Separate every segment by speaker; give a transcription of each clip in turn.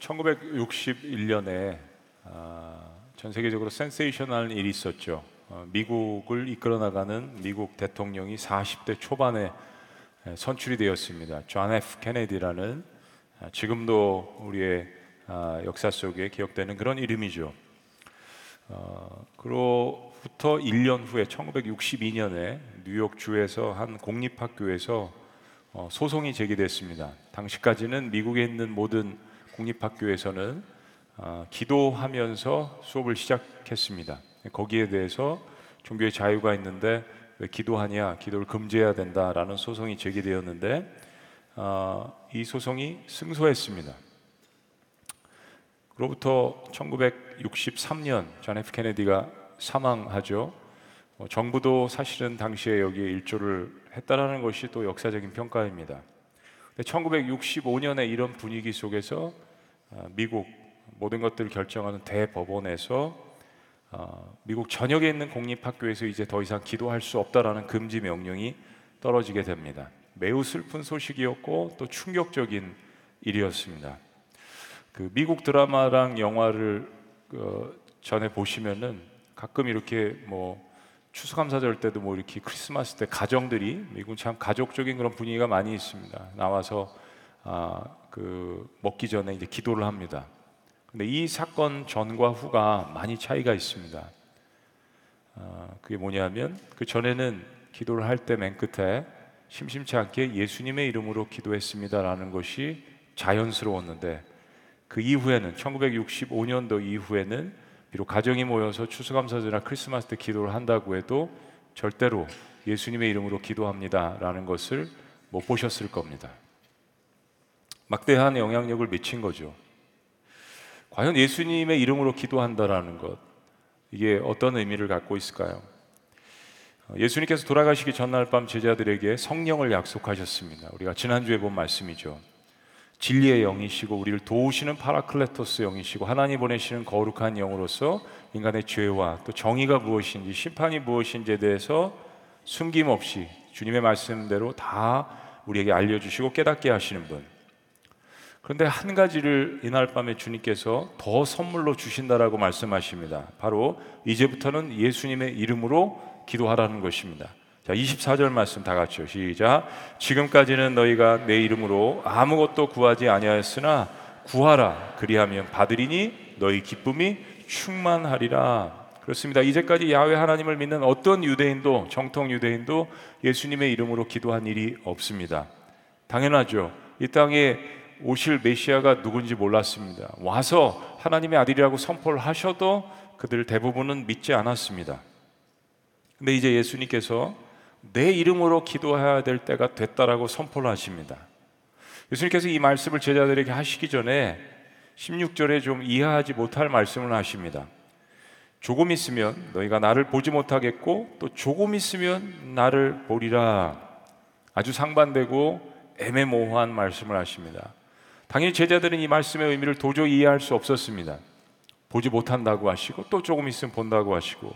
Speaker 1: 1961년에 전 세계적으로 센세이셔널한 일이 있었죠. 어, 미국을 이끌어 나가는 미국 대통령이 40대 초반에 선출이 되었습니다. 존 F 케네디라는 아, 지금도 우리의 아, 역사 속에 기억되는 그런 이름이죠. 어, 그로부터 1년 후에 1962년에 뉴욕 주에서 한 공립 학교에서 어, 소송이 제기됐습니다. 당시까지는 미국에 있는 모든 공립학교에서는 어, 기도하면서 수업을 시작했습니다. 거기에 대해서 종교의 자유가 있는데 왜 기도하냐, 기도를 금지해야 된다라는 소송이 제기되었는데 어, 이 소송이 승소했습니다. 그로부터 1963년 존 F 케네디가 사망하죠. 어, 정부도 사실은 당시에 여기에 일조를 했다라는 것이 또 역사적인 평가입니다. 1965년에 이런 분위기 속에서 어, 미국 모든 것들을 결정하는 대법원에서 어, 미국 전역에 있는 공립학교에서 이제 더 이상 기도할 수 없다라는 금지 명령이 떨어지게 됩니다. 매우 슬픈 소식이었고 또 충격적인 일이었습니다. 그 미국 드라마랑 영화를 어, 전에 보시면은 가끔 이렇게 뭐 추수감사절 때도 뭐 이렇게 크리스마스 때 가정들이 미국 참 가족적인 그런 분위기가 많이 있습니다. 나와서 아, 그 먹기 전에 이제 기도를 합니다. 근데 이 사건 전과 후가 많이 차이가 있습니다. 아, 그게 뭐냐면 그 전에는 기도를 할 때 맨 끝에 심심치 않게 예수님의 이름으로 기도했습니다라는 것이 자연스러웠는데 그 이후에는 1965년도 이후에는 비록 가정이 모여서 추수감사절이나 크리스마스 때 기도를 한다고 해도 절대로 예수님의 이름으로 기도합니다라는 것을 못 보셨을 겁니다. 막대한 영향력을 미친 거죠. 과연 예수님의 이름으로 기도한다라는 것 이게 어떤 의미를 갖고 있을까요? 예수님께서 돌아가시기 전날 밤 제자들에게 성령을 약속하셨습니다. 우리가 지난주에 본 말씀이죠. 진리의 영이시고 우리를 도우시는 파라클레토스 영이시고 하나님 보내시는 거룩한 영으로서 인간의 죄와 또 정의가 무엇인지 심판이 무엇인지에 대해서 숨김없이 주님의 말씀대로 다 우리에게 알려주시고 깨닫게 하시는 분. 그런데 한 가지를 이날 밤에 주님께서 더 선물로 주신다라고 말씀하십니다. 바로 이제부터는 예수님의 이름으로 기도하라는 것입니다. 자, 24절 말씀 다 같이요. 시작. 지금까지는 너희가 내 이름으로 아무것도 구하지 아니하였으나 구하라 그리하면 받으리니 너희 기쁨이 충만하리라. 그렇습니다. 이제까지 야훼 하나님을 믿는 어떤 유대인도 정통 유대인도 예수님의 이름으로 기도한 일이 없습니다. 당연하죠. 이 땅에 오실 메시아가 누군지 몰랐습니다. 와서 하나님의 아들이라고 선포를 하셔도 그들 대부분은 믿지 않았습니다. 근데 이제 예수님께서 내 이름으로 기도해야 될 때가 됐다라고 선포를 하십니다. 예수님께서 이 말씀을 제자들에게 하시기 전에 16절에 좀 이해하지 못할 말씀을 하십니다. 조금 있으면 너희가 나를 보지 못하겠고 또 조금 있으면 나를 보리라. 아주 상반되고 애매모호한 말씀을 하십니다. 당연히 제자들은 이 말씀의 의미를 도저히 이해할 수 없었습니다. 보지 못한다고 하시고 또 조금 있으면 본다고 하시고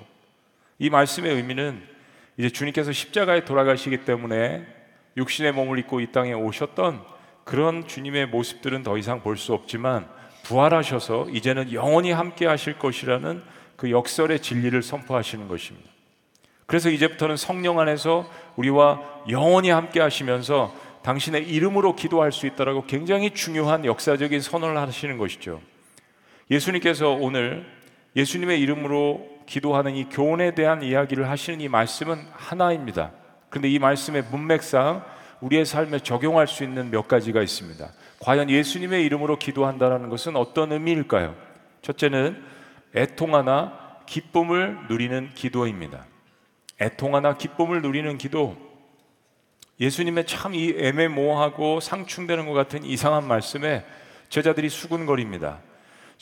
Speaker 1: 이 말씀의 의미는 이제 주님께서 십자가에 돌아가시기 때문에 육신의 몸을 입고 이 땅에 오셨던 그런 주님의 모습들은 더 이상 볼 수 없지만 부활하셔서 이제는 영원히 함께 하실 것이라는 그 역설의 진리를 선포하시는 것입니다. 그래서 이제부터는 성령 안에서 우리와 영원히 함께 하시면서 당신의 이름으로 기도할 수 있다라고 굉장히 중요한 역사적인 선언을 하시는 것이죠. 예수님께서 오늘 예수님의 이름으로 기도하는 이 교훈에 대한 이야기를 하시는 이 말씀은 하나입니다. 그런데 이 말씀의 문맥상 우리의 삶에 적용할 수 있는 몇 가지가 있습니다. 과연 예수님의 이름으로 기도한다는 것은 어떤 의미일까요? 첫째는 애통하나 기쁨을 누리는 기도입니다. 애통하나 기쁨을 누리는 기도. 예수님의 참 이 애매모호하고 상충되는 것 같은 이상한 말씀에 제자들이 수군거립니다.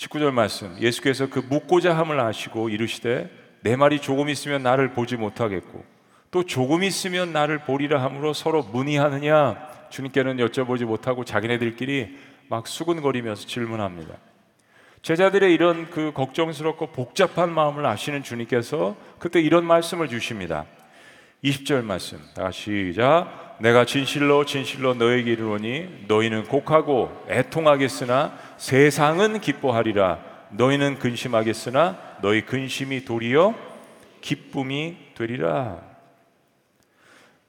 Speaker 1: 19절 말씀 예수께서 그 묻고자 함을 아시고 이르시되 내 말이 조금 있으면 나를 보지 못하겠고 또 조금 있으면 나를 보리라 함으로 서로 문의하느냐 주님께는 여쭤보지 못하고 자기네들끼리 막 수근거리면서 질문합니다. 제자들의 이런 그 걱정스럽고 복잡한 마음을 아시는 주님께서 그때 이런 말씀을 주십니다. 20절 말씀. 다시 시작. 내가 진실로 진실로 너에게 이르노니 너희는 곡하고 애통하겠으나 세상은 기뻐하리라 너희는 근심하겠으나 너희 근심이 도리어 기쁨이 되리라.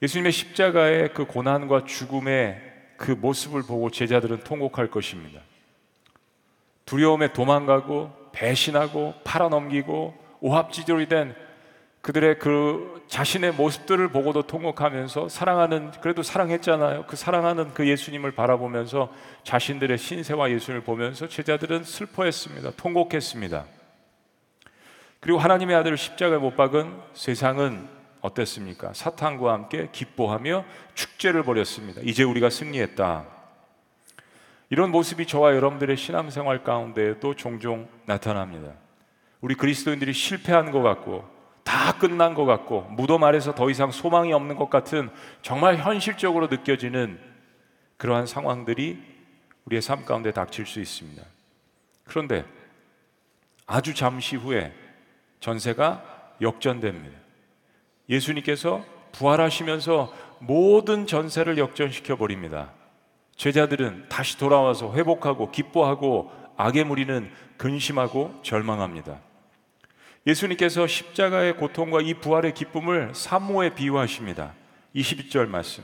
Speaker 1: 예수님의 십자가의 그 고난과 죽음의 그 모습을 보고 제자들은 통곡할 것입니다. 두려움에 도망가고 배신하고 팔아넘기고 오합지졸이 된 그들의 그 자신의 모습들을 보고도 통곡하면서 사랑하는 그래도 사랑했잖아요. 그 사랑하는 그 예수님을 바라보면서 자신들의 신세와 예수님을 보면서 제자들은 슬퍼했습니다. 통곡했습니다. 그리고 하나님의 아들을 십자가에 못 박은 세상은 어땠습니까? 사탄과 함께 기뻐하며 축제를 벌였습니다. 이제 우리가 승리했다. 이런 모습이 저와 여러분들의 신앙생활 가운데에도 종종 나타납니다. 우리 그리스도인들이 실패한 것 같고 다 끝난 것 같고 무덤 아래서 더 이상 소망이 없는 것 같은 정말 현실적으로 느껴지는 그러한 상황들이 우리의 삶 가운데 닥칠 수 있습니다. 그런데 아주 잠시 후에 전세가 역전됩니다. 예수님께서 부활하시면서 모든 전세를 역전시켜 버립니다. 제자들은 다시 돌아와서 회복하고 기뻐하고 악의 무리는 근심하고 절망합니다. 예수님께서 십자가의 고통과 이 부활의 기쁨을 산모에 비유하십니다. 22절 말씀.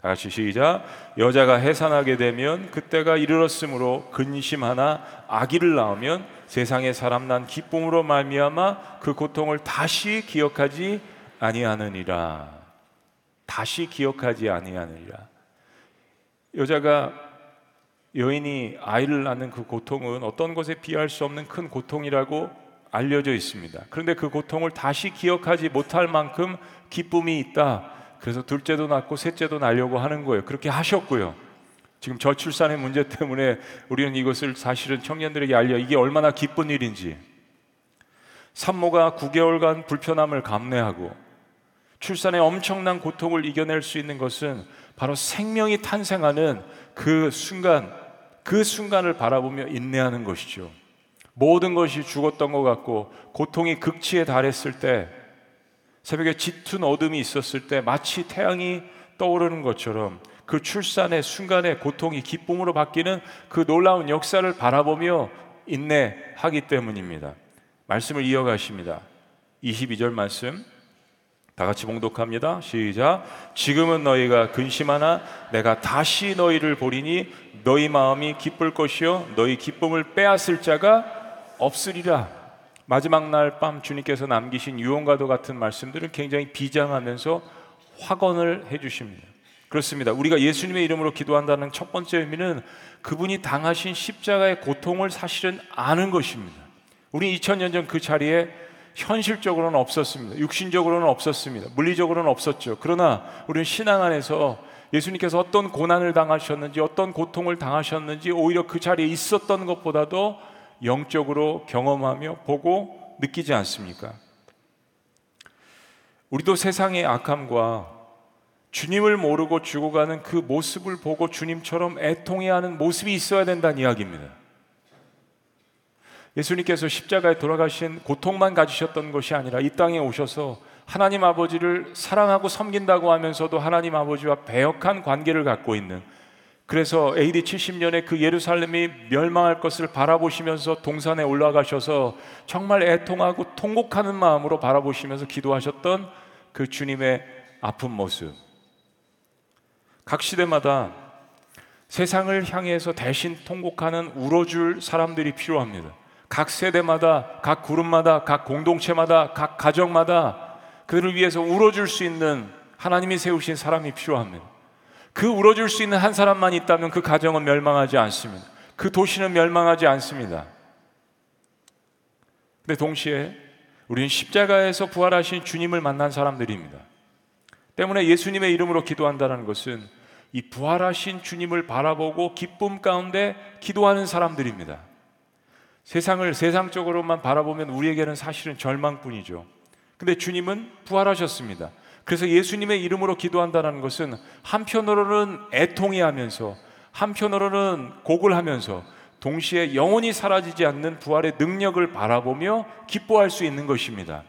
Speaker 1: 다 같이 시작. 여자가 해산하게 되면 그때가 이르렀으므로 근심하나 아기를 낳으면 세상에 사람 난 기쁨으로 말미암아 그 고통을 다시 기억하지 아니하느니라. 다시 기억하지 아니하느니라. 여자가 여인이 아이를 낳는 그 고통은 어떤 것에 비할 수 없는 큰 고통이라고 알려져 있습니다. 그런데 그 고통을 다시 기억하지 못할 만큼 기쁨이 있다. 그래서 둘째도 낳고 셋째도 낳으려고 하는 거예요. 그렇게 하셨고요. 지금 저출산의 문제 때문에 우리는 이것을 사실은 청년들에게 알려 이게 얼마나 기쁜 일인지. 산모가 9개월간 불편함을 감내하고 출산의 엄청난 고통을 이겨낼 수 있는 것은 바로 생명이 탄생하는 그 순간, 그 순간을 바라보며 인내하는 것이죠. 모든 것이 죽었던 것 같고 고통이 극치에 달했을 때 새벽에 짙은 어둠이 있었을 때 마치 태양이 떠오르는 것처럼 그 출산의 순간에 고통이 기쁨으로 바뀌는 그 놀라운 역사를 바라보며 인내하기 때문입니다. 말씀을 이어가십니다. 22절 말씀 다 같이 봉독합니다. 시작. 지금은 너희가 근심하나 내가 다시 너희를 보리니 너희 마음이 기쁠 것이요 너희 기쁨을 빼앗을 자가 없으리라. 마지막 날 밤 주님께서 남기신 유언과도 같은 말씀들을 굉장히 비장하면서 확언을 해 주십니다. 그렇습니다. 우리가 예수님의 이름으로 기도한다는 첫 번째 의미는 그분이 당하신 십자가의 고통을 사실은 아는 것입니다. 우리 2000년 전 그 자리에 현실적으로는 없었습니다. 육신적으로는 없었습니다. 물리적으로는 없었죠. 그러나 우리는 신앙 안에서 예수님께서 어떤 고난을 당하셨는지 어떤 고통을 당하셨는지 오히려 그 자리에 있었던 것보다도 영적으로 경험하며 보고 느끼지 않습니까? 우리도 세상의 악함과 주님을 모르고 죽어가는 그 모습을 보고 주님처럼 애통해 하는 모습이 있어야 된다는 이야기입니다. 예수님께서 십자가에 돌아가신 고통만 가지셨던 것이 아니라 이 땅에 오셔서 하나님 아버지를 사랑하고 섬긴다고 하면서도 하나님 아버지와 배역한 관계를 갖고 있는 그래서 AD 70년에 그 예루살렘이 멸망할 것을 바라보시면서 동산에 올라가셔서 정말 애통하고 통곡하는 마음으로 바라보시면서 기도하셨던 그 주님의 아픈 모습. 각 시대마다 세상을 향해서 대신 통곡하는 울어줄 사람들이 필요합니다. 각 세대마다, 각 그룹마다, 각 공동체마다, 각 가정마다 그들을 위해서 울어줄 수 있는 하나님이 세우신 사람이 필요합니다. 그 울어줄 수 있는 한 사람만 있다면 그 가정은 멸망하지 않습니다. 그 도시는 멸망하지 않습니다. 근데 동시에 우리는 십자가에서 부활하신 주님을 만난 사람들입니다. 때문에 예수님의 이름으로 기도한다는 것은 이 부활하신 주님을 바라보고 기쁨 가운데 기도하는 사람들입니다. 세상을 세상적으로만 바라보면 우리에게는 사실은 절망뿐이죠. 근데 주님은 부활하셨습니다. 그래서 예수님의 이름으로 기도한다는 것은 한편으로는 애통해 하면서 한편으로는 곡을 하면서 동시에 영원히 사라지지 않는 부활의 능력을 바라보며 기뻐할 수 있는 것입니다.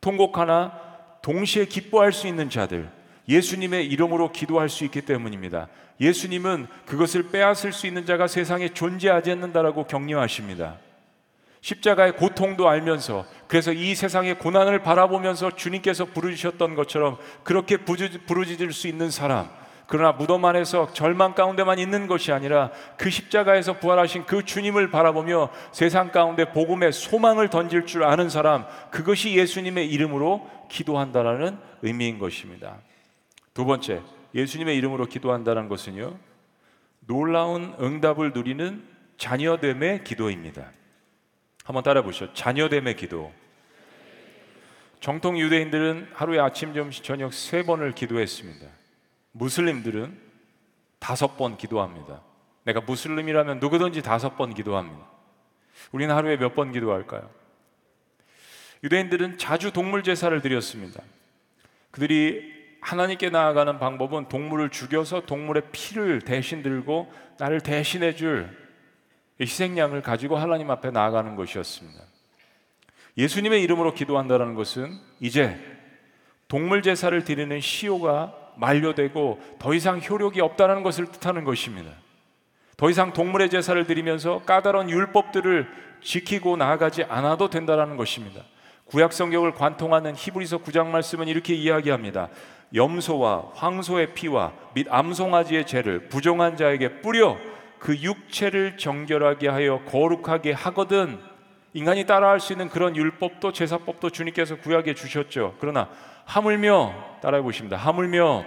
Speaker 1: 통곡하나 동시에 기뻐할 수 있는 자들, 예수님의 이름으로 기도할 수 있기 때문입니다. 예수님은 그것을 빼앗을 수 있는 자가 세상에 존재하지 않는다라고 격려하십니다. 십자가의 고통도 알면서 그래서 이 세상의 고난을 바라보면서 주님께서 부르셨던 것처럼 그렇게 부르짖을 수 있는 사람 그러나 무덤 안에서 절망 가운데만 있는 것이 아니라 그 십자가에서 부활하신 그 주님을 바라보며 세상 가운데 복음의 소망을 던질 줄 아는 사람 그것이 예수님의 이름으로 기도한다라는 의미인 것입니다. 두 번째, 예수님의 이름으로 기도한다는 것은요. 놀라운 응답을 누리는 자녀됨의 기도입니다. 한번 따라 보시죠. 자녀됨의 기도. 정통 유대인들은 하루에 아침, 점심, 저녁 세 번을 기도했습니다. 무슬림들은 다섯 번 기도합니다. 내가 무슬림이라면 누구든지 다섯 번 기도합니다. 우리는 하루에 몇 번 기도할까요? 유대인들은 자주 동물 제사를 드렸습니다. 그들이 하나님께 나아가는 방법은 동물을 죽여서 동물의 피를 대신 들고 나를 대신해 줄 희생양을 가지고 하나님 앞에 나아가는 것이었습니다. 예수님의 이름으로 기도한다는 것은 이제 동물 제사를 드리는 시효가 만료되고 더 이상 효력이 없다는 것을 뜻하는 것입니다. 더 이상 동물의 제사를 드리면서 까다로운 율법들을 지키고 나아가지 않아도 된다는 것입니다. 구약 성경을 관통하는 히브리서 9장 말씀은 이렇게 이야기합니다. 염소와 황소의 피와 및 암송아지의 죄를 부정한 자에게 뿌려 그 육체를 정결하게 하여 거룩하게 하거든 인간이 따라할 수 있는 그런 율법도 제사법도 주님께서 구약에 주셨죠. 그러나 하물며 따라해 보십니다. 하물며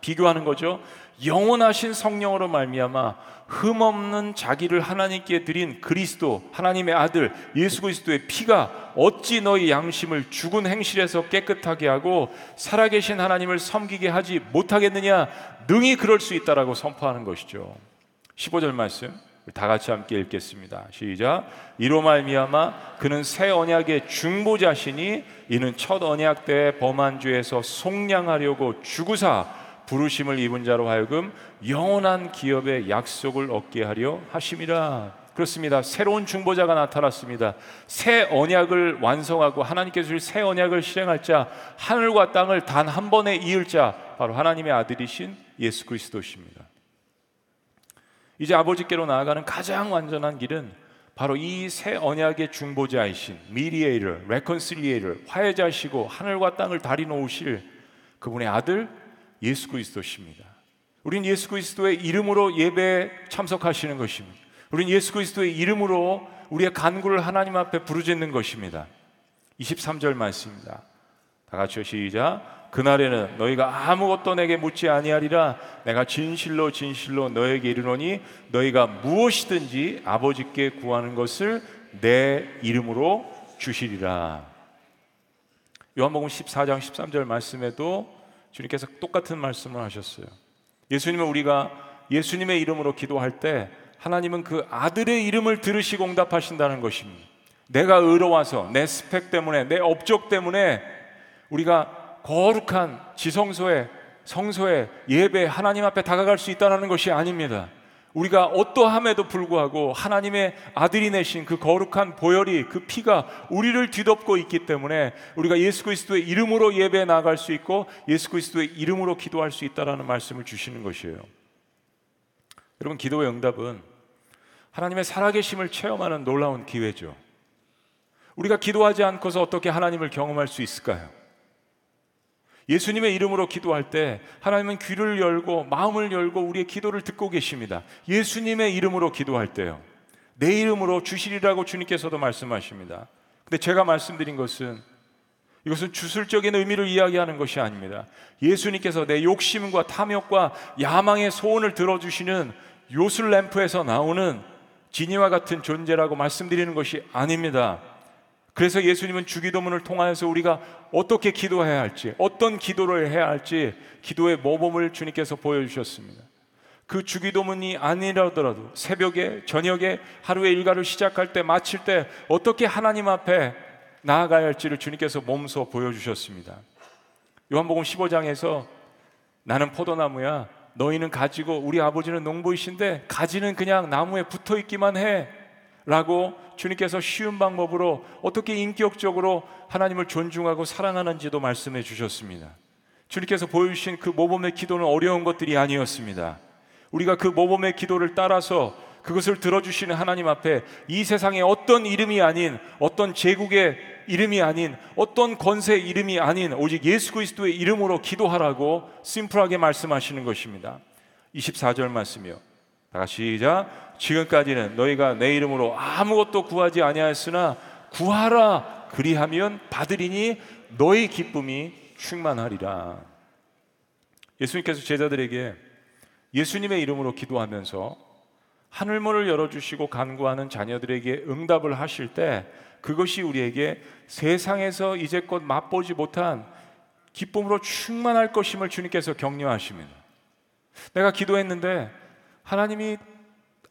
Speaker 1: 비교하는 거죠. 영원하신 성령으로 말미암아 흠 없는 자기를 하나님께 드린 그리스도 하나님의 아들 예수 그리스도의 피가 어찌 너희 양심을 죽은 행실에서 깨끗하게 하고 살아계신 하나님을 섬기게 하지 못하겠느냐 능히 그럴 수 있다라고 선포하는 것이죠. 15절 말씀 다 같이 함께 읽겠습니다. 시작. 이로 말미암아 그는 새 언약의 중보자시니 이는 첫 언약 때 범한 죄에서 속량하려고 죽으사 부르심을 입은 자로 하여금 영원한 기업의 약속을 얻게 하려 하심이라. 그렇습니다. 새로운 중보자가 나타났습니다. 새 언약을 완성하고 하나님께서 새 언약을 실행할 자, 하늘과 땅을 단 한 번에 이을 자, 바로 하나님의 아들이신 예수 그리스도십니다. 이제 아버지께로 나아가는 가장 완전한 길은 바로 이 새 언약의 중보자이신 미리에이터, 레컨실리에이터, 화해자시고 하늘과 땅을 다리 놓으실 그분의 아들 예수 그리스도십니다. 우린 예수 그리스도의 이름으로 예배에 참석하시는 것입니다. 우린 예수 그리스도의 이름으로 우리의 간구를 하나님 앞에 부르짖는 것입니다. 23절 말씀입니다. 다 같이 시작. 그날에는 너희가 아무것도 내게 묻지 아니하리라 내가 진실로 진실로 너에게 이르노니 너희가 무엇이든지 아버지께 구하는 것을 내 이름으로 주시리라. 요한복음 14장 13절 말씀에도 주님께서 똑같은 말씀을 하셨어요. 예수님은 우리가 예수님의 이름으로 기도할 때 하나님은 그 아들의 이름을 들으시고 응답하신다는 것입니다. 내가 의로워서 내 스펙 때문에 내 업적 때문에 우리가 거룩한 지성소에 성소에 예배 하나님 앞에 다가갈 수 있다는 것이 아닙니다. 우리가 어떠함에도 불구하고 하나님의 아들이 내신 그 거룩한 보혈이 그 피가 우리를 뒤덮고 있기 때문에 우리가 예수 그리스도의 이름으로 예배에 나갈 수 있고 예수 그리스도의 이름으로 기도할 수 있다라는 말씀을 주시는 것이에요. 여러분 기도의 응답은 하나님의 살아계심을 체험하는 놀라운 기회죠. 우리가 기도하지 않고서 어떻게 하나님을 경험할 수 있을까요? 예수님의 이름으로 기도할 때 하나님은 귀를 열고 마음을 열고 우리의 기도를 듣고 계십니다. 예수님의 이름으로 기도할 때요. 내 이름으로 주시리라고 주님께서도 말씀하십니다. 근데 제가 말씀드린 것은 이것은 주술적인 의미를 이야기하는 것이 아닙니다. 예수님께서 내 욕심과 탐욕과 야망의 소원을 들어주시는 요술 램프에서 나오는 지니와 같은 존재라고 말씀드리는 것이 아닙니다. 그래서 예수님은 주기도문을 통하여서 우리가 어떻게 기도해야 할지, 어떤 기도를 해야 할지 기도의 모범을 주님께서 보여주셨습니다. 그 주기도문이 아니라더라도 새벽에, 저녁에, 하루의 일과를 시작할 때, 마칠 때 어떻게 하나님 앞에 나아가야 할지를 주님께서 몸소 보여주셨습니다. 요한복음 15장에서 나는 포도나무야, 너희는 가지고 우리 아버지는 농부이신데 가지는 그냥 나무에 붙어 있기만 해. 라고 주님께서 쉬운 방법으로 어떻게 인격적으로 하나님을 존중하고 사랑하는지도 말씀해 주셨습니다. 주님께서 보여주신 그 모범의 기도는 어려운 것들이 아니었습니다. 우리가 그 모범의 기도를 따라서 그것을 들어주시는 하나님 앞에 이 세상에 어떤 이름이 아닌 어떤 제국의 이름이 아닌 어떤 권세 이름이 아닌 오직 예수 그리스도의 이름으로 기도하라고 심플하게 말씀하시는 것입니다. 24절 말씀이요. 다 같이 시작. 지금까지는 너희가 내 이름으로 아무것도 구하지 아니하였으나 구하라 그리하면 받으리니 너희 기쁨이 충만하리라. 예수님께서 제자들에게 예수님의 이름으로 기도하면서 하늘문을 열어주시고 간구하는 자녀들에게 응답을 하실 때 그것이 우리에게 세상에서 이제껏 맛보지 못한 기쁨으로 충만할 것임을 주님께서 격려하십니다. 내가 기도했는데 하나님이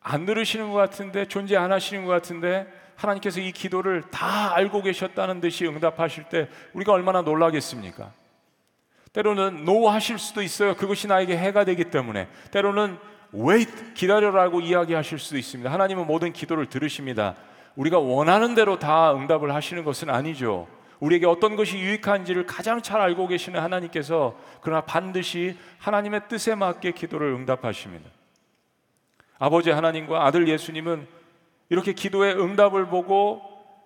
Speaker 1: 안 들으시는 것 같은데 존재 안 하시는 것 같은데 하나님께서 이 기도를 다 알고 계셨다는 듯이 응답하실 때 우리가 얼마나 놀라겠습니까? 때로는 노하실 수도 있어요. 그것이 나에게 해가 되기 때문에 때로는 wait 기다려라고 이야기하실 수도 있습니다. 하나님은 모든 기도를 들으십니다. 우리가 원하는 대로 다 응답을 하시는 것은 아니죠. 우리에게 어떤 것이 유익한지를 가장 잘 알고 계시는 하나님께서 그러나 반드시 하나님의 뜻에 맞게 기도를 응답하십니다. 아버지 하나님과 아들 예수님은 이렇게 기도의 응답을 보고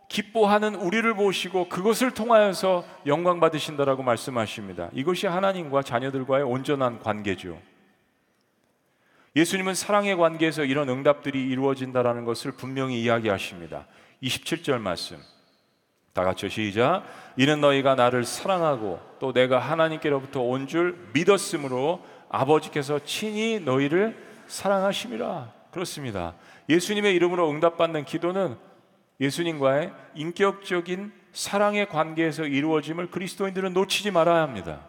Speaker 1: 기뻐하는 우리를 보시고 그것을 통하여서 영광 받으신다라고 말씀하십니다. 이것이 하나님과 자녀들과의 온전한 관계죠. 예수님은 사랑의 관계에서 이런 응답들이 이루어진다라는 것을 분명히 이야기하십니다. 27절 말씀. 다 같이 시작. 이는 너희가 나를 사랑하고 또 내가 하나님께로부터 온 줄 믿었으므로 아버지께서 친히 너희를 사랑하심이라. 그렇습니다. 예수님의 이름으로 응답받는 기도는 예수님과의 인격적인 사랑의 관계에서 이루어짐을 그리스도인들은 놓치지 말아야 합니다.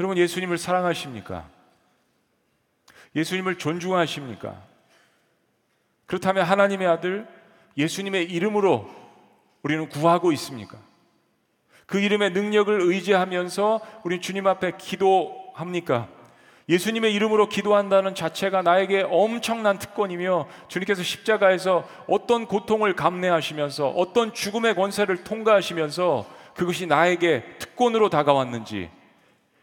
Speaker 1: 여러분 예수님을 사랑하십니까? 예수님을 존중하십니까? 그렇다면 하나님의 아들 예수님의 이름으로 우리는 구하고 있습니까? 그 이름의 능력을 의지하면서 우리 주님 앞에 기도합니까? 예수님의 이름으로 기도한다는 자체가 나에게 엄청난 특권이며 주님께서 십자가에서 어떤 고통을 감내하시면서 어떤 죽음의 권세를 통과하시면서 그것이 나에게 특권으로 다가왔는지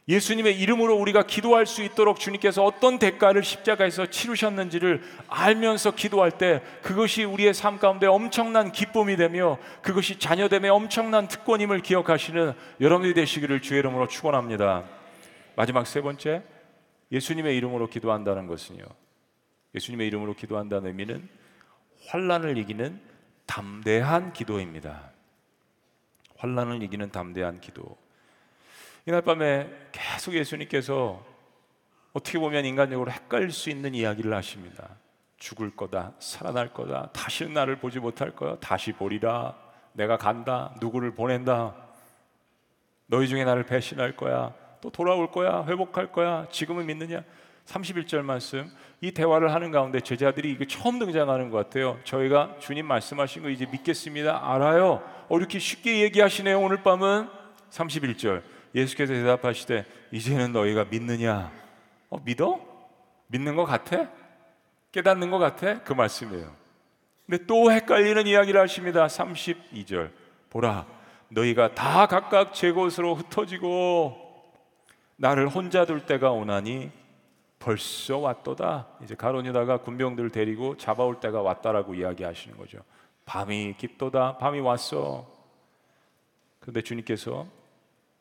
Speaker 1: 예수님의 이름으로 우리가 기도할 수 있도록 주님께서 어떤 대가를 십자가에서 치르셨는지를 알면서 기도할 때 그것이 우리의 삶 가운데 엄청난 기쁨이 되며 그것이 자녀됨의 엄청난 특권임을 기억하시는 여러분이 되시기를 주의 이름으로 축원합니다. 마지막 세 번째 예수님의 이름으로 기도한다는 것은요. 예수님의 이름으로 기도한다는 의미는 환란을 이기는 담대한 기도입니다. 환란을 이기는 담대한 기도. 이날 밤에 계속 예수님께서 어떻게 보면 인간적으로 헷갈릴 수 있는 이야기를 하십니다. 죽을 거다, 살아날 거다, 다시는 나를 보지 못할 거야, 다시 보리라, 내가 간다, 누구를 보낸다, 너희 중에 나를 배신할 거야, 또 돌아올 거야, 회복할 거야, 지금은 믿느냐? 31절 말씀, 이 대화를 하는 가운데 제자들이 이게 처음 등장하는 것 같아요. 저희가 주님 말씀하신 거 이제 믿겠습니다. 알아요. 어, 이렇게 쉽게 얘기하시네요. 오늘 밤은 31절. 예수께서 대답하시되 이제는 너희가 믿느냐? 어, 믿어? 믿는 것 같아? 깨닫는 것 같아? 그 말씀이에요. 근데 또 헷갈리는 이야기를 하십니다. 32절. 보라, 너희가 다 각각 제 곳으로 흩어지고 나를 혼자 둘 때가 오나니 벌써 왔도다. 이제 가론유다가 군병들을 데리고 잡아올 때가 왔다라고 이야기하시는 거죠. 밤이 깊도다. 밤이 왔어. 그런데 주님께서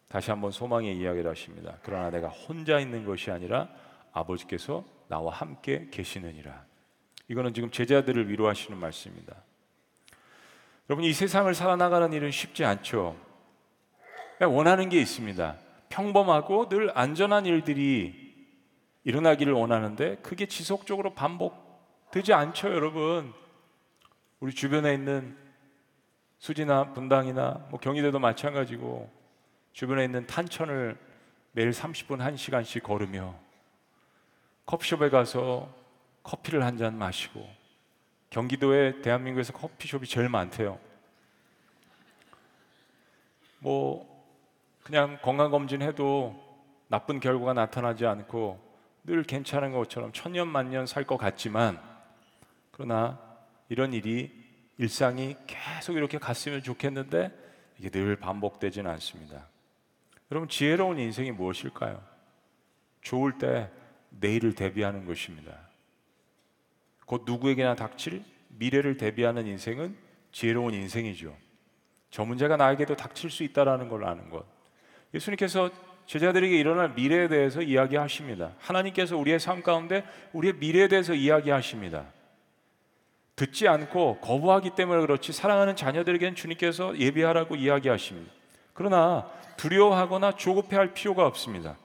Speaker 1: 다시 한번 소망의 이야기를 하십니다. 그러나 내가 혼자 있는 것이 아니라 아버지께서 나와 함께 계시느니라. 이거는 지금 제자들을 위로하시는 말씀입니다. 여러분 이 세상을 살아나가는 일은 쉽지 않죠. 원하는 게 있습니다. 평범하고 늘 안전한 일들이 일어나기를 원하는데 그게 지속적으로 반복되지 않죠, 여러분. 우리 주변에 있는 수지나 분당이나 뭐 경희대도 마찬가지고 주변에 있는 탄천을 매일 30분 1시간씩 걸으며 커피숍에 가서 커피를 한 잔 마시고 경기도에 대한민국에서 커피숍이 제일 많대요. 뭐 그냥 건강 검진 해도 나쁜 결과가 나타나지 않고 늘 괜찮은 것처럼 천년 만년 살 것 같지만 그러나 이런 일이 일상이 계속 이렇게 갔으면 좋겠는데 이게 늘 반복되지는 않습니다. 여러분 지혜로운 인생이 무엇일까요? 좋을 때 내일을 대비하는 것입니다. 곧 누구에게나 닥칠 미래를 대비하는 인생은 지혜로운 인생이죠. 저 문제가 나에게도 닥칠 수 있다라는 걸 아는 것. 예수님께서 제자들에게 일어날 미래에 대해서 이야기하십니다. 하나님께서 우리의 삶 가운데 우리의 미래에 대해서 이야기하십니다. 듣지 않고 거부하기 때문에 그렇지 사랑하는 자녀들에게는 주님께서 예비하라고 이야기하십니다. 그러나 두려워하거나 조급해할 필요가 없습니다.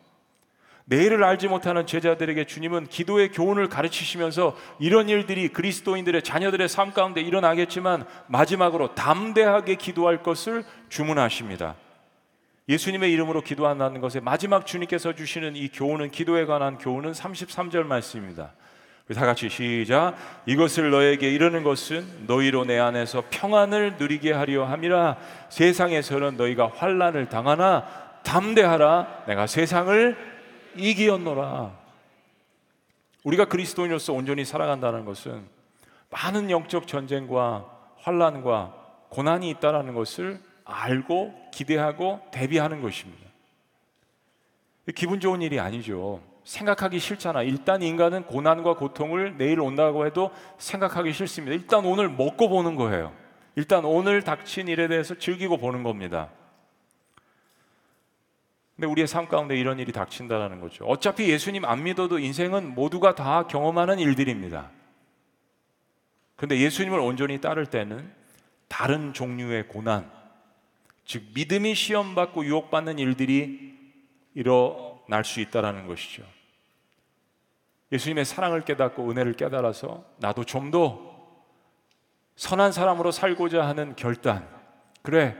Speaker 1: 내일을 알지 못하는 제자들에게 주님은 기도의 교훈을 가르치시면서 이런 일들이 그리스도인들의 자녀들의 삶 가운데 일어나겠지만 마지막으로 담대하게 기도할 것을 주문하십니다. 예수님의 이름으로 기도한다는 것에 마지막 주님께서 주시는 이 교훈은 기도에 관한 교훈은 33절 말씀입니다. 다 같이 시작. 이것을 너에게 이르는 것은 너희로 내 안에서 평안을 누리게 하려 함이라. 세상에서는 너희가 환란을 당하나 담대하라. 내가 세상을 이기었노라. 우리가 그리스도인으로서 온전히 살아간다는 것은 많은 영적 전쟁과 환란과 고난이 있다라는 것을 알고 기대하고 대비하는 것입니다. 기분 좋은 일이 아니죠. 생각하기 싫잖아. 일단 인간은 고난과 고통을 내일 온다고 해도 생각하기 싫습니다. 일단 오늘 먹고 보는 거예요. 일단 오늘 닥친 일에 대해서 즐기고 보는 겁니다. 근데 우리의 삶 가운데 이런 일이 닥친다는 거죠. 어차피 예수님 안 믿어도 인생은 모두가 다 경험하는 일들입니다. 근데 예수님을 온전히 따를 때는 다른 종류의 고난, 즉 믿음이 시험받고 유혹받는 일들이 일어날 수 있다라는 것이죠. 예수님의 사랑을 깨닫고 은혜를 깨달아서 나도 좀 더 선한 사람으로 살고자 하는 결단. 그래,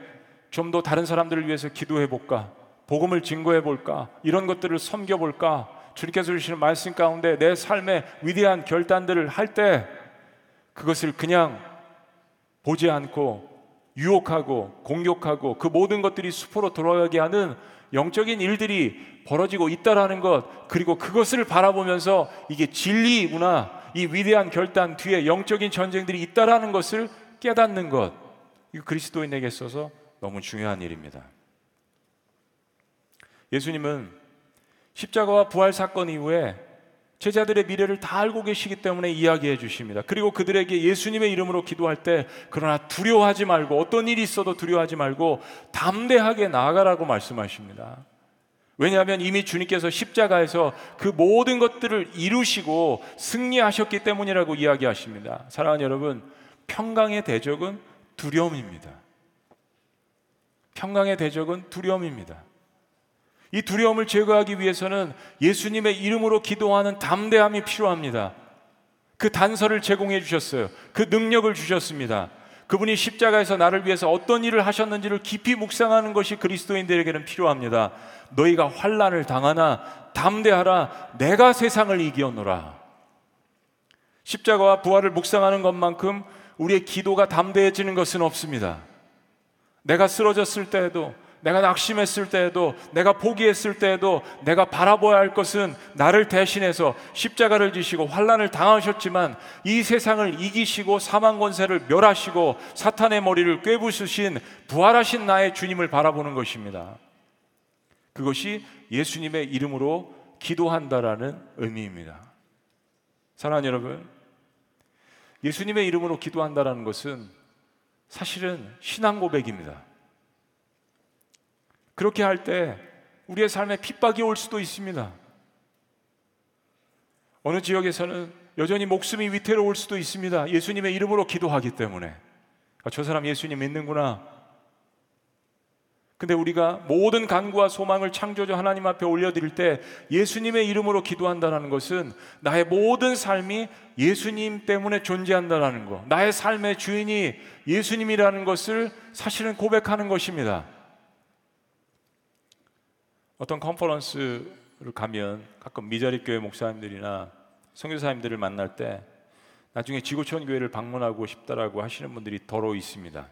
Speaker 1: 좀 더 다른 사람들을 위해서 기도해 볼까? 복음을 증거해 볼까? 이런 것들을 섬겨 볼까? 주님께서 주시는 말씀 가운데 내 삶의 위대한 결단들을 할 때 그것을 그냥 보지 않고 유혹하고 공격하고 그 모든 것들이 수포로 돌아가게 하는 영적인 일들이 벌어지고 있다라는 것 그리고 그것을 바라보면서 이게 진리구나 이 위대한 결단 뒤에 영적인 전쟁들이 있다라는 것을 깨닫는 것 이거 그리스도인에게 있어서 너무 중요한 일입니다. 예수님은 십자가와 부활 사건 이후에 제자들의 미래를 다 알고 계시기 때문에 이야기해 주십니다. 그리고 그들에게 예수님의 이름으로 기도할 때 그러나 두려워하지 말고 어떤 일이 있어도 두려워하지 말고 담대하게 나아가라고 말씀하십니다. 왜냐하면 이미 주님께서 십자가에서 그 모든 것들을 이루시고 승리하셨기 때문이라고 이야기하십니다. 사랑하는 여러분, 평강의 대적은 두려움입니다. 평강의 대적은 두려움입니다. 이 두려움을 제거하기 위해서는 예수님의 이름으로 기도하는 담대함이 필요합니다. 그 단서를 제공해 주셨어요. 그 능력을 주셨습니다. 그분이 십자가에서 나를 위해서 어떤 일을 하셨는지를 깊이 묵상하는 것이 그리스도인들에게는 필요합니다. 너희가 환란을 당하나 담대하라 내가 세상을 이기었노라. 십자가와 부활을 묵상하는 것만큼 우리의 기도가 담대해지는 것은 없습니다. 내가 쓰러졌을 때에도 내가 낙심했을 때에도 내가 포기했을 때에도 내가 바라봐야 할 것은 나를 대신해서 십자가를 지시고 환란을 당하셨지만 이 세상을 이기시고 사망 권세를 멸하시고 사탄의 머리를 꿰부수신 부활하신 나의 주님을 바라보는 것입니다. 그것이 예수님의 이름으로 기도한다라는 의미입니다. 사랑하는 여러분, 예수님의 이름으로 기도한다라는 것은 사실은 신앙 고백입니다. 그렇게 할 때 우리의 삶에 핍박이 올 수도 있습니다. 어느 지역에서는 여전히 목숨이 위태로울 수도 있습니다. 예수님의 이름으로 기도하기 때문에. 아, 저 사람 예수님 믿는구나. 근데 우리가 모든 간구와 소망을 창조주 하나님 앞에 올려드릴 때 예수님의 이름으로 기도한다는 것은 나의 모든 삶이 예수님 때문에 존재한다는 것, 나의 삶의 주인이 예수님이라는 것을 사실은 고백하는 것입니다. 어떤 컨퍼런스를 가면 가끔 미자립 교회 목사님들이나 선교사님들을 만날 때 나중에 지구촌 교회를 방문하고 싶다라고 하시는 분들이 더러 있습니다.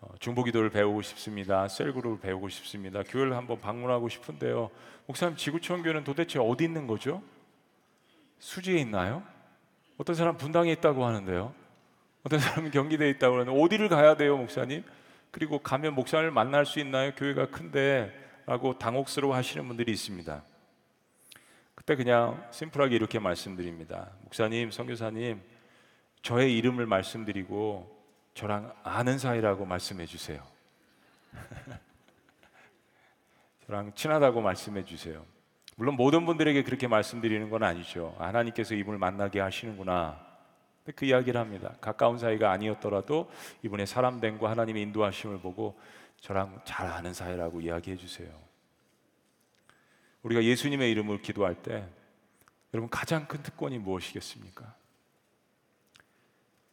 Speaker 1: 어, 중보기도를 배우고 싶습니다. 셀그룹을 배우고 싶습니다. 교회를 한번 방문하고 싶은데요. 목사님 지구촌 교회는 도대체 어디 있는 거죠? 수지에 있나요? 어떤 사람 분당에 있다고 하는데요. 어떤 사람은 경기도에 있다고 하는데 어디를 가야 돼요, 목사님? 그리고 가면 목사를 만날 수 있나요? 교회가 큰데 라고 당혹스러워 하시는 분들이 있습니다. 그때 그냥 심플하게 이렇게 말씀드립니다. 목사님, 선교사님, 저의 이름을 말씀드리고 저랑 아는 사이라고 말씀해 주세요. 저랑 친하다고 말씀해 주세요. 물론 모든 분들에게 그렇게 말씀드리는 건 아니죠. 하나님께서 이분을 만나게 하시는구나. 그 이야기를 합니다. 가까운 사이가 아니었더라도 이분의 사람됨과 하나님의 인도하심을 보고 저랑 잘 아는 사이라고 이야기해 주세요. 우리가 예수님의 이름을 기도할 때 여러분 가장 큰 특권이 무엇이겠습니까?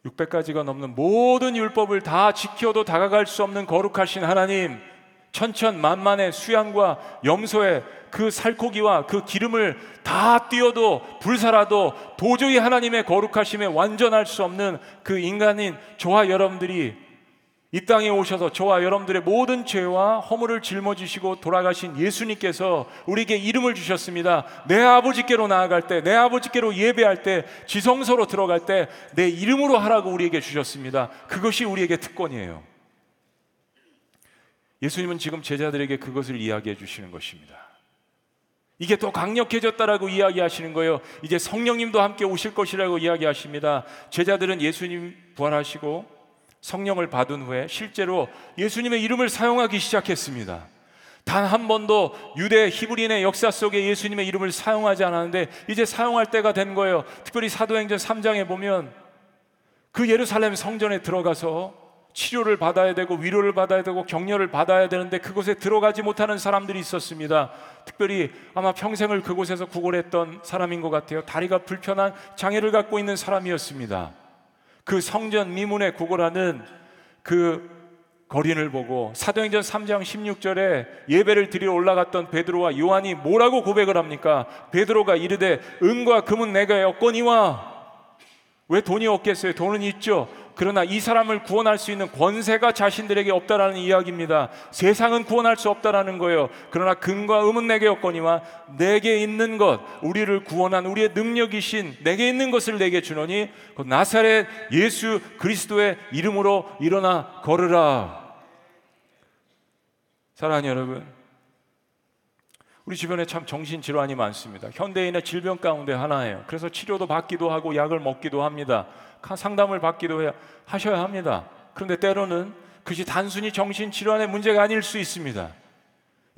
Speaker 1: 600가지가 넘는 모든 율법을 다 지켜도 다가갈 수 없는 거룩하신 하나님 천천만만의 수양과 염소의 그 살코기와 그 기름을 다 띄어도 불살아도 도저히 하나님의 거룩하심에 완전할 수 없는 그 인간인 저와 여러분들이 이 땅에 오셔서 저와 여러분들의 모든 죄와 허물을 짊어지시고 돌아가신 예수님께서 우리에게 이름을 주셨습니다. 내 아버지께로 나아갈 때, 내 아버지께로 예배할 때, 지성소로 들어갈 때 내 이름으로 하라고 우리에게 주셨습니다. 그것이 우리에게 특권이에요. 예수님은 지금 제자들에게 그것을 이야기해 주시는 것입니다. 이게 더 강력해졌다라고 이야기하시는 거예요. 이제 성령님도 함께 오실 것이라고 이야기하십니다. 제자들은 예수님 부활하시고 성령을 받은 후에 실제로 예수님의 이름을 사용하기 시작했습니다. 단 한 번도 유대 히브리인의 역사 속에 예수님의 이름을 사용하지 않았는데 이제 사용할 때가 된 거예요. 특별히 사도행전 3장에 보면 그 예루살렘 성전에 들어가서 치료를 받아야 되고 위로를 받아야 되고 격려를 받아야 되는데 그곳에 들어가지 못하는 사람들이 있었습니다. 특별히 아마 평생을 그곳에서 구걸했던 사람인 것 같아요. 다리가 불편한 장애를 갖고 있는 사람이었습니다. 그 성전 미문에 구걸하는 그 거린을 보고 사도행전 3장 16절에 예배를 드리러 올라갔던 베드로와 요한이 뭐라고 고백을 합니까? 베드로가 이르되 은과 금은 내가 였거니와 왜 돈이 없겠어요? 돈은 있죠. 그러나 이 사람을 구원할 수 있는 권세가 자신들에게 없다라는 이야기입니다. 세상은 구원할 수 없다라는 거예요. 그러나 근과 음은 내게 없거니와 내게 있는 것, 우리를 구원한 우리의 능력이신 내게 있는 것을 내게 주노니 그 나사렛 예수 그리스도의 이름으로 일어나 걸으라. 사랑하는 여러분, 우리 주변에 참 정신질환이 많습니다. 현대인의 질병 가운데 하나예요. 그래서 치료도 받기도 하고 약을 먹기도 합니다. 상담을 받기도 해야, 하셔야 합니다. 그런데 때로는 그것이 단순히 정신질환의 문제가 아닐 수 있습니다.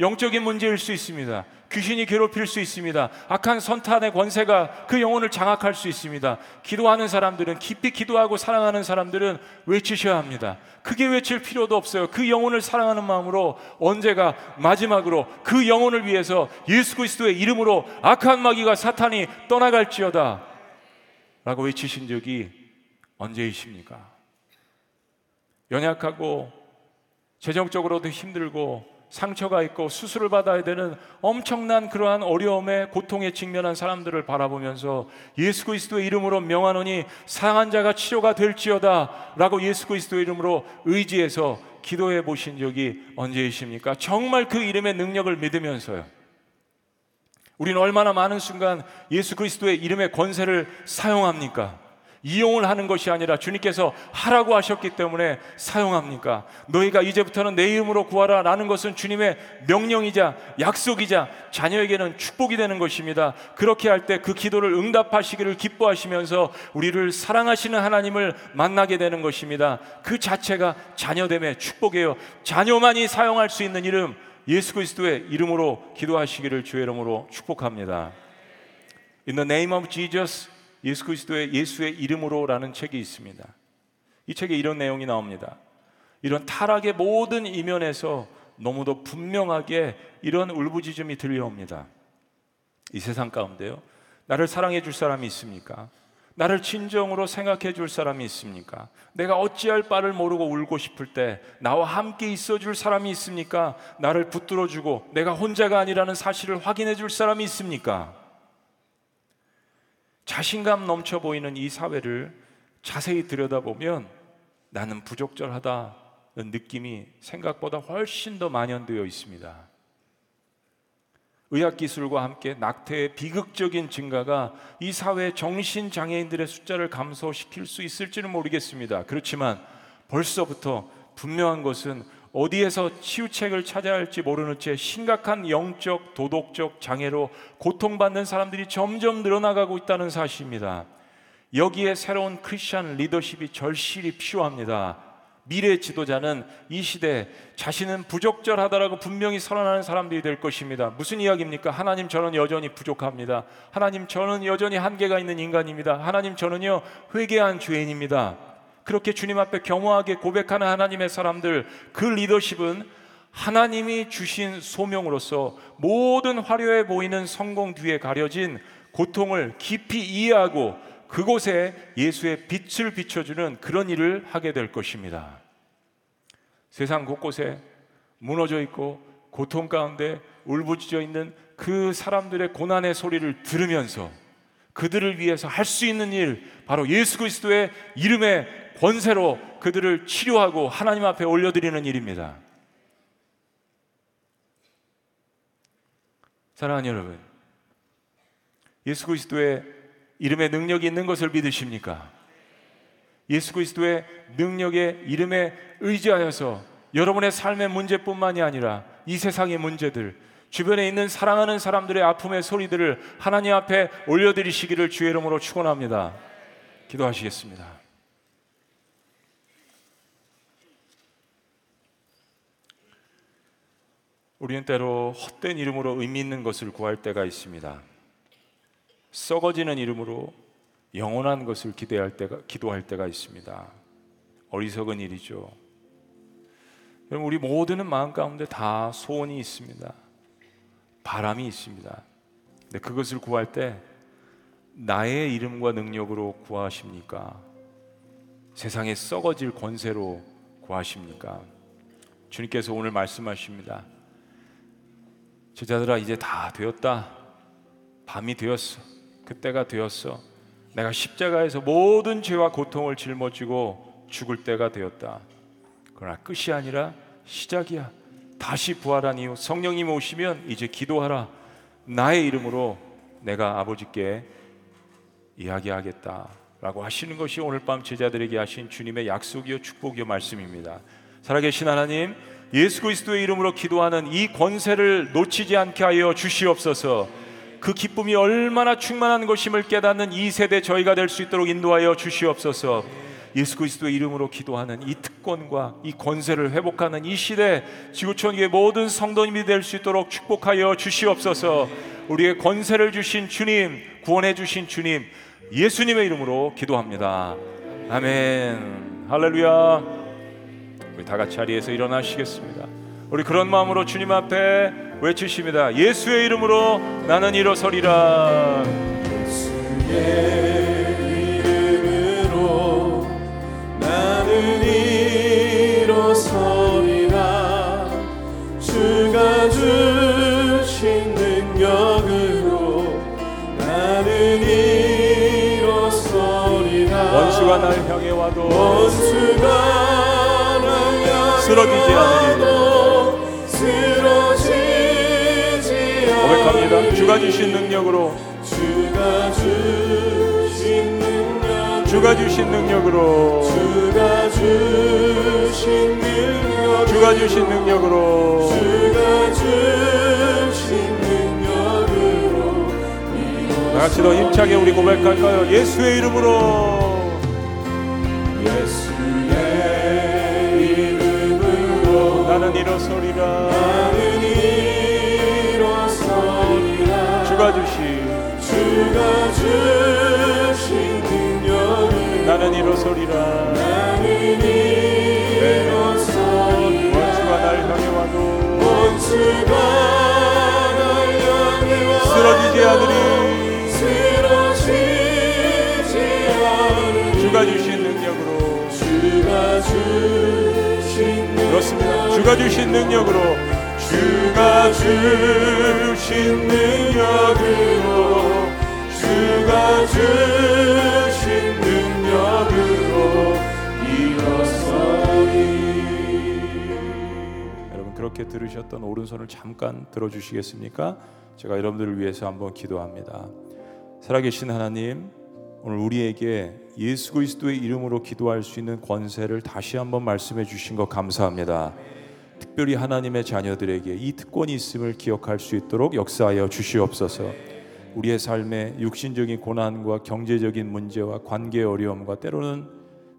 Speaker 1: 영적인 문제일 수 있습니다. 귀신이 괴롭힐 수 있습니다. 악한 선탄의 권세가 그 영혼을 장악할 수 있습니다. 기도하는 사람들은 깊이 기도하고 사랑하는 사람들은 외치셔야 합니다. 크게 외칠 필요도 없어요. 그 영혼을 사랑하는 마음으로 언제가 마지막으로 그 영혼을 위해서 예수 그리스도의 이름으로 악한 마귀가 사탄이 떠나갈지어다 라고 외치신 적이 언제이십니까? 연약하고 재정적으로도 힘들고 상처가 있고 수술을 받아야 되는 엄청난 그러한 어려움에 고통에 직면한 사람들을 바라보면서 예수 그리스도의 이름으로 명하노니 상한 자가 치료가 될지어다라고 예수 그리스도의 이름으로 의지해서 기도해 보신 적이 언제이십니까? 정말 그 이름의 능력을 믿으면서요. 우리는 얼마나 많은 순간 예수 그리스도의 이름의 권세를 사용합니까? 이용을 하는 것이 아니라 주님께서 하라고 하셨기 때문에 사용합니까? 너희가 이제부터는 내 이름으로 구하라 라는 것은 주님의 명령이자 약속이자 자녀에게는 축복이 되는 것입니다. 그렇게 할 때 그 기도를 응답하시기를 기뻐하시면서 우리를 사랑하시는 하나님을 만나게 되는 것입니다. 그 자체가 자녀됨의 축복이에요. 자녀만이 사용할 수 있는 이름 예수 그리스도의 이름으로 기도하시기를 주의 이름으로 축복합니다. In the name of Jesus 예수 그리스도의 예수의 이름으로라는 책이 있습니다. 이 책에 이런 내용이 나옵니다. 이런 타락의 모든 이면에서 너무도 분명하게 이런 울부짖음이 들려옵니다. 이 세상 가운데요. 나를 사랑해 줄 사람이 있습니까? 나를 진정으로 생각해 줄 사람이 있습니까? 내가 어찌할 바를 모르고 울고 싶을 때 나와 함께 있어 줄 사람이 있습니까? 나를 붙들어 주고 내가 혼자가 아니라는 사실을 확인해 줄 사람이 있습니까? 자신감 넘쳐 보이는 이 사회를 자세히 들여다보면 나는 부적절하다는 느낌이 생각보다 훨씬 더 만연되어 있습니다. 의학 기술과 함께 낙태의 비극적인 증가가 이 사회 정신 장애인들의 숫자를 감소시킬 수 있을지는 모르겠습니다. 그렇지만 벌써부터 분명한 것은 어디에서 치유책을 찾아야 할지 모르는 채 심각한 영적, 도덕적 장애로 고통받는 사람들이 점점 늘어나가고 있다는 사실입니다. 여기에 새로운 크리스천 리더십이 절실히 필요합니다. 미래 지도자는 이 시대 자신은 부적절하다라고 분명히 선언하는 사람들이 될 것입니다. 무슨 이야기입니까? 하나님 저는 여전히 부족합니다. 하나님 저는 여전히 한계가 있는 인간입니다. 하나님 저는요 회개한 죄인입니다. 그렇게 주님 앞에 겸허하게 고백하는 하나님의 사람들 그 리더십은 하나님이 주신 소명으로서 모든 화려해 보이는 성공 뒤에 가려진 고통을 깊이 이해하고 그곳에 예수의 빛을 비춰주는 그런 일을 하게 될 것입니다. 세상 곳곳에 무너져 있고 고통 가운데 울부짖어 있는 그 사람들의 고난의 소리를 들으면서 그들을 위해서 할 수 있는 일, 바로 예수 그리스도의 이름의 권세로 그들을 치료하고 하나님 앞에 올려드리는 일입니다. 사랑하는 여러분, 예수 그리스도의 이름에 능력이 있는 것을 믿으십니까? 예수 그리스도의 능력의 이름에 의지하여서 여러분의 삶의 문제뿐만이 아니라 이 세상의 문제들, 주변에 있는 사랑하는 사람들의 아픔의 소리들을 하나님 앞에 올려드리시기를 주의 이름으로 축원합니다. 기도하시겠습니다. 우리는 때로 헛된 이름으로 의미 있는 것을 구할 때가 있습니다. 썩어지는 이름으로 영원한 것을 기대할 때가 기도할 때가 있습니다. 어리석은 일이죠. 여러분 우리 모두는 마음 가운데 다 소원이 있습니다. 바람이 있습니다. 근데 그것을 구할 때 나의 이름과 능력으로 구하십니까? 세상에 썩어질 권세로 구하십니까? 주님께서 오늘 말씀하십니다. 제자들아 이제 다 되었다. 밤이 되었어. 그때가 되었어. 내가 십자가에서 모든 죄와 고통을 짊어지고 죽을 때가 되었다. 그러나 끝이 아니라 시작이야. 다시 부활한 이후 성령님 오시면 이제 기도하라. 나의 이름으로 내가 아버지께 이야기하겠다. 라고 하시는 것이 오늘 밤 제자들에게 하신 주님의 약속이요 축복이요 말씀입니다. 살아계신 하나님, 예수 그리스도의 이름으로 기도하는 이 권세를 놓치지 않게 하여 주시옵소서. 그 기쁨이 얼마나 충만한 것임을 깨닫는 이 세대 저희가 될 수 있도록 인도하여 주시옵소서. 예수 그리스도의 이름으로 기도하는 이 특권과 이 권세를 회복하는 이 시대 지구촌의 모든 성도님이 될 수 있도록 축복하여 주시옵소서. 우리의 권세를 주신 주님, 구원해 주신 주님, 예수님의 이름으로 기도합니다. 아멘. 할렐루야. 우리 다 같이 자리에서 일어나시겠습니다. 우리 그런 마음으로 주님 앞에 외치십니다. 예수의 이름으로 나는 일어서리라.
Speaker 2: 예수의 이름으로 나는 일어서리라. 주가 주신 능력으로 나는 일어서리라.
Speaker 1: 원수가 날 향해 와도
Speaker 2: 원수가
Speaker 1: 쓰러지지 않으리. 고백합니다. 주가 주신 능력으로
Speaker 2: 주가 주신 능력
Speaker 1: 주가 주신 능력으로
Speaker 2: 주가 주신
Speaker 1: 능력으로
Speaker 2: 주가 주신 능력으로
Speaker 1: 다 같이 더 힘차게 우리 고백할까요? 예수의 이름으로
Speaker 2: 예수
Speaker 1: 일어서리라.
Speaker 2: 나는
Speaker 1: 주가 주신
Speaker 2: 주가 주신 능력을
Speaker 1: 나는 일어서리라.
Speaker 2: 나는 일어서리라.
Speaker 1: 원수가 날 향해 와도
Speaker 2: 원수가 날 향해 와도
Speaker 1: 쓰러지지 않으리
Speaker 2: 능력
Speaker 1: 주가 주신 능력으로 주가 주신 능력으로 주가 주신 능력으로 일어서리. 여러분 그렇게 들으셨던 오른손을 잠깐 들어주시겠습니까? 제가 여러분들을 위해서 한번 기도합니다. 살아계신 하나님 오늘 우리에게 예수 그리스도의 이름으로 기도할 수 있는 권세를 다시 한번 말씀해 주신 것 감사합니다. 특별히 하나님의 자녀들에게 이 특권이 있음을 기억할 수 있도록 역사하여 주시옵소서. 우리의 삶에 육신적인 고난과 경제적인 문제와 관계 어려움과 때로는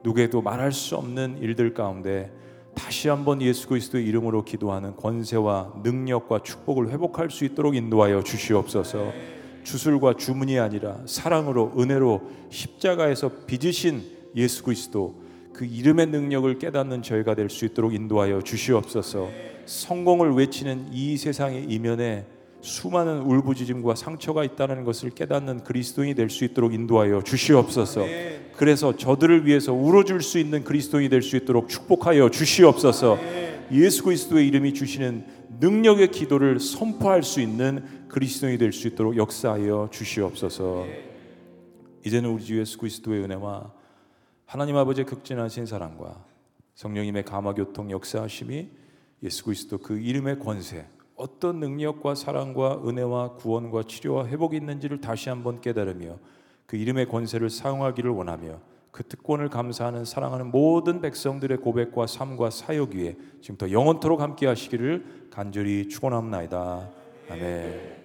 Speaker 1: 누구에도 말할 수 없는 일들 가운데 다시 한번 예수 그리스도의 이름으로 기도하는 권세와 능력과 축복을 회복할 수 있도록 인도하여 주시옵소서. 주술과 주문이 아니라 사랑으로 은혜로 십자가에서 빚으신 예수 그리스도 그 이름의 능력을 깨닫는 저희가 될 수 있도록 인도하여 주시옵소서. 성공을 외치는 이 세상의 이면에 수많은 울부짖음과 상처가 있다는 것을 깨닫는 그리스도인이 될 수 있도록 인도하여 주시옵소서. 그래서 저들을 위해서 울어줄 수 있는 그리스도인이 될 수 있도록 축복하여 주시옵소서. 예수 그리스도의 이름이 주시는 능력의 기도를 선포할 수 있는 그리스도인이 될 수 있도록 역사하여 주시옵소서. 이제는 우리 주 예수 그리스도의 은혜와 하나님 아버지의 극진하신 사랑과 성령님의 감화 교통 역사하심이 예수 그리스도 그 이름의 권세 어떤 능력과 사랑과 은혜와 구원과 치료와 회복이 있는지를 다시 한번 깨달으며 그 이름의 권세를 사용하기를 원하며 그 특권을 감사하는 사랑하는 모든 백성들의 고백과 삶과 사역 위에 지금부터 영원토록 함께 하시기를 간절히 축원합나이다. 아멘.